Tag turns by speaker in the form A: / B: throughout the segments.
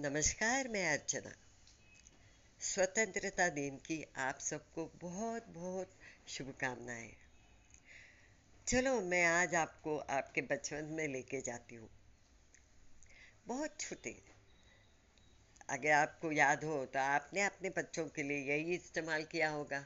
A: नमस्कार, मैं अर्चना। स्वतंत्रता दिन की आप सबको बहुत बहुत शुभकामनाएँ। चलो, मैं आज आपको आपके बचपन में लेके जाती हूँ। बहुत छोटे। अगर आपको याद हो तो आपने अपने बच्चों के लिए यही इस्तेमाल किया होगा।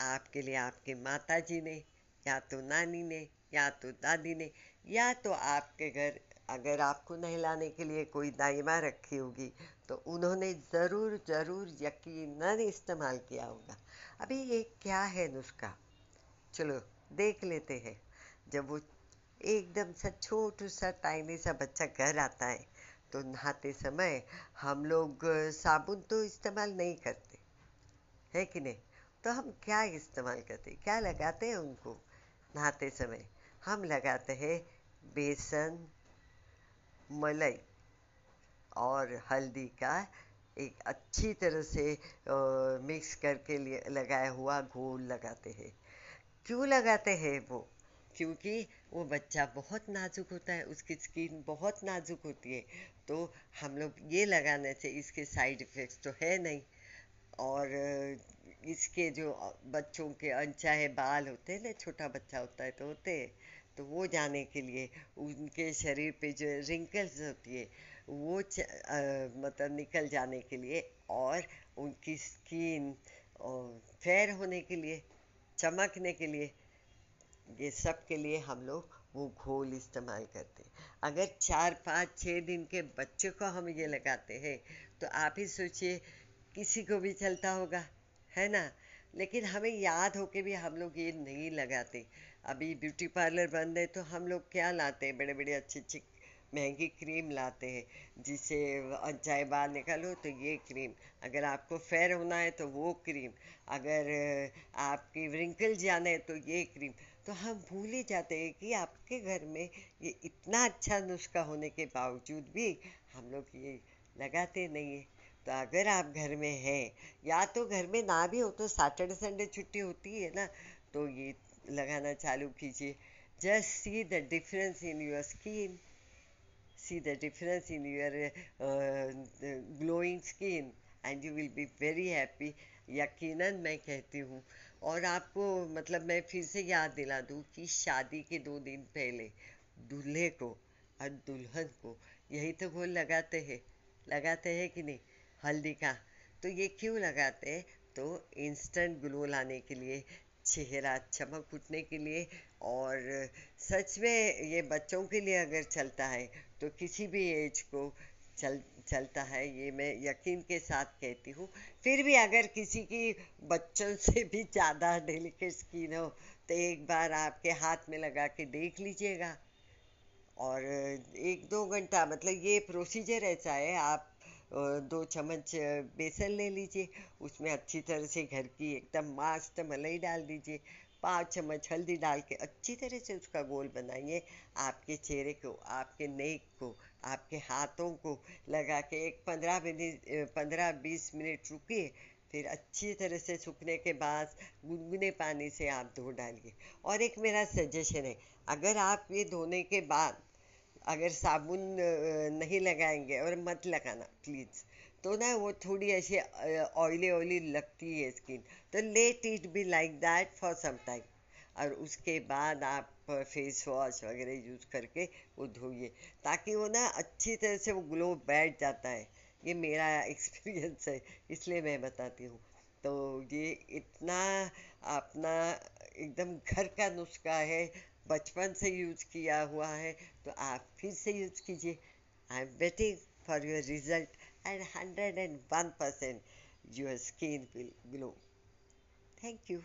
A: आपके लिए आपके माता जी ने, या तो नानी ने, या तो दादी ने, या तो आपके घर अगर आपको नहलाने के लिए कोई दाइमा रखी होगी तो उन्होंने ज़रूर ज़रूर यकीनन इस्तेमाल किया होगा। अभी ये क्या है नुस्खा? चलो, देख लेते हैं। जब वो एकदम सा छोटू सा टाइनी सा बच्चा घर आता है तो नहाते समय हम लोग साबुन तो इस्तेमाल नहीं करते, है कि नहीं? तो हम क्या इस्तेमाल करते क्या लगाते हैं उनको नहाते समय? हम लगाते हैं बेसन मलाई और हल्दी का एक अच्छी तरह से मिक्स करके लगाया हुआ घोल लगाते हैं। क्यों लगाते हैं वो? क्योंकि वो बच्चा बहुत नाजुक होता है, उसकी स्किन बहुत नाजुक होती है। तो हम लोग ये लगाने से इसके साइड इफ़ेक्ट्स तो है नहीं। और, इसके जो बच्चों के अनचाहे बाल होते हैं ना, छोटा बच्चा होता है तो होते हैं। तो वो जाने के लिए उनके शरीर पे जो रिंकल्स होती है वो आ, मतलब निकल जाने के लिए और उनकी स्किन फेयर होने के लिए चमकने के लिए ये सब के लिए हम लोग वो घोल इस्तेमाल करते हैं। अगर चार पाँच छः दिन के बच्चे को हम ये लगाते हैं तो आप ही सोचिए किसी को भी चलता होगा है ना? लेकिन हमें याद हो के भी हम लोग ये नहीं लगाते। अभी ब्यूटी पार्लर बंद है तो हम लोग क्या लाते हैं? बड़े बड़े अच्छे अच्छे महँगी क्रीम लाते हैं। जिसे चाहे बाल निकालो तो ये क्रीम। अगर आपको फेयर होना है तो वो क्रीम। अगर आपकी रिंकल जाना है तो ये क्रीम। तो हम भूल ही जाते हैं कि आपके घर में ये इतना अच्छा नुस्खा होने के बावजूद भी हम लोग ये लगाते नहीं हैं। तो अगर आप घर में हैं, या तो घर में ना भी हो तो सैटरडे संडे छुट्टी होती है ना तो ये लगाना चालू कीजिए। Just see the difference in your skin see the difference in your glowing skin and you will be very happy यकीनन मैं कहती हूँ। और आपको मतलब मैं फिर से याद दिला दूँ कि शादी के दो दिन पहले दूल्हे को और दुल्हन को यही तो घोल लगाते हैं। लगाते हैं कि नहीं? हल्दी का। तो ये क्यों लगाते हैं? तो इंस्टेंट ग्लो लाने के लिए चेहरा चमक उठने के लिए और सच में ये बच्चों के लिए अगर चलता है तो किसी भी एज को चल, चलता है, ये मैं यकीन के साथ कहती हूँ। फिर भी अगर किसी की बच्चों से भी ज़्यादा डेलिकेट स्किन हो तो एक बार आपके हाथ में लगा के देख लीजिएगा। और एक दो घंटा मतलब ये प्रोसीजर ऐसा है, आप दो चम्मच बेसन ले लीजिए। उसमें अच्छी तरह से घर की एकदम मस्त मलाई डाल दीजिए। पाँच चम्मच हल्दी डाल के अच्छी तरह से उसका गोल बनाइए। आपके चेहरे को, आपके नेक को, आपके हाथों को लगा के एक पंद्रह मिनट पंद्रह बीस मिनट रुकिए। फिर अच्छी तरह से सूखने के बाद गुनगुने पानी से आप धो डालिए। और एक मेरा सजेशन है, अगर आप ये धोने के बाद अगर साबुन नहीं लगाएँगे और मत लगाना प्लीज़ तो ना वो थोड़ी ऐसी ऑयली ऑयली लगती है स्किन तो let it be like that for some time और उसके बाद आप फेस वॉश वगैरह यूज़ करके वो धोइए, ताकि वो ना अच्छी तरह से वो ग्लो बैठ जाता है. ये मेरा एक्सपीरियंस है, इसलिए मैं बताती हूँ. तो ये इतना अपना एकदम घर का नुस्खा है बचपन से यूज़ किया हुआ है तो आप फिर से यूज़ कीजिए। I am waiting for your result and hundred and one percent your skin will glow thank you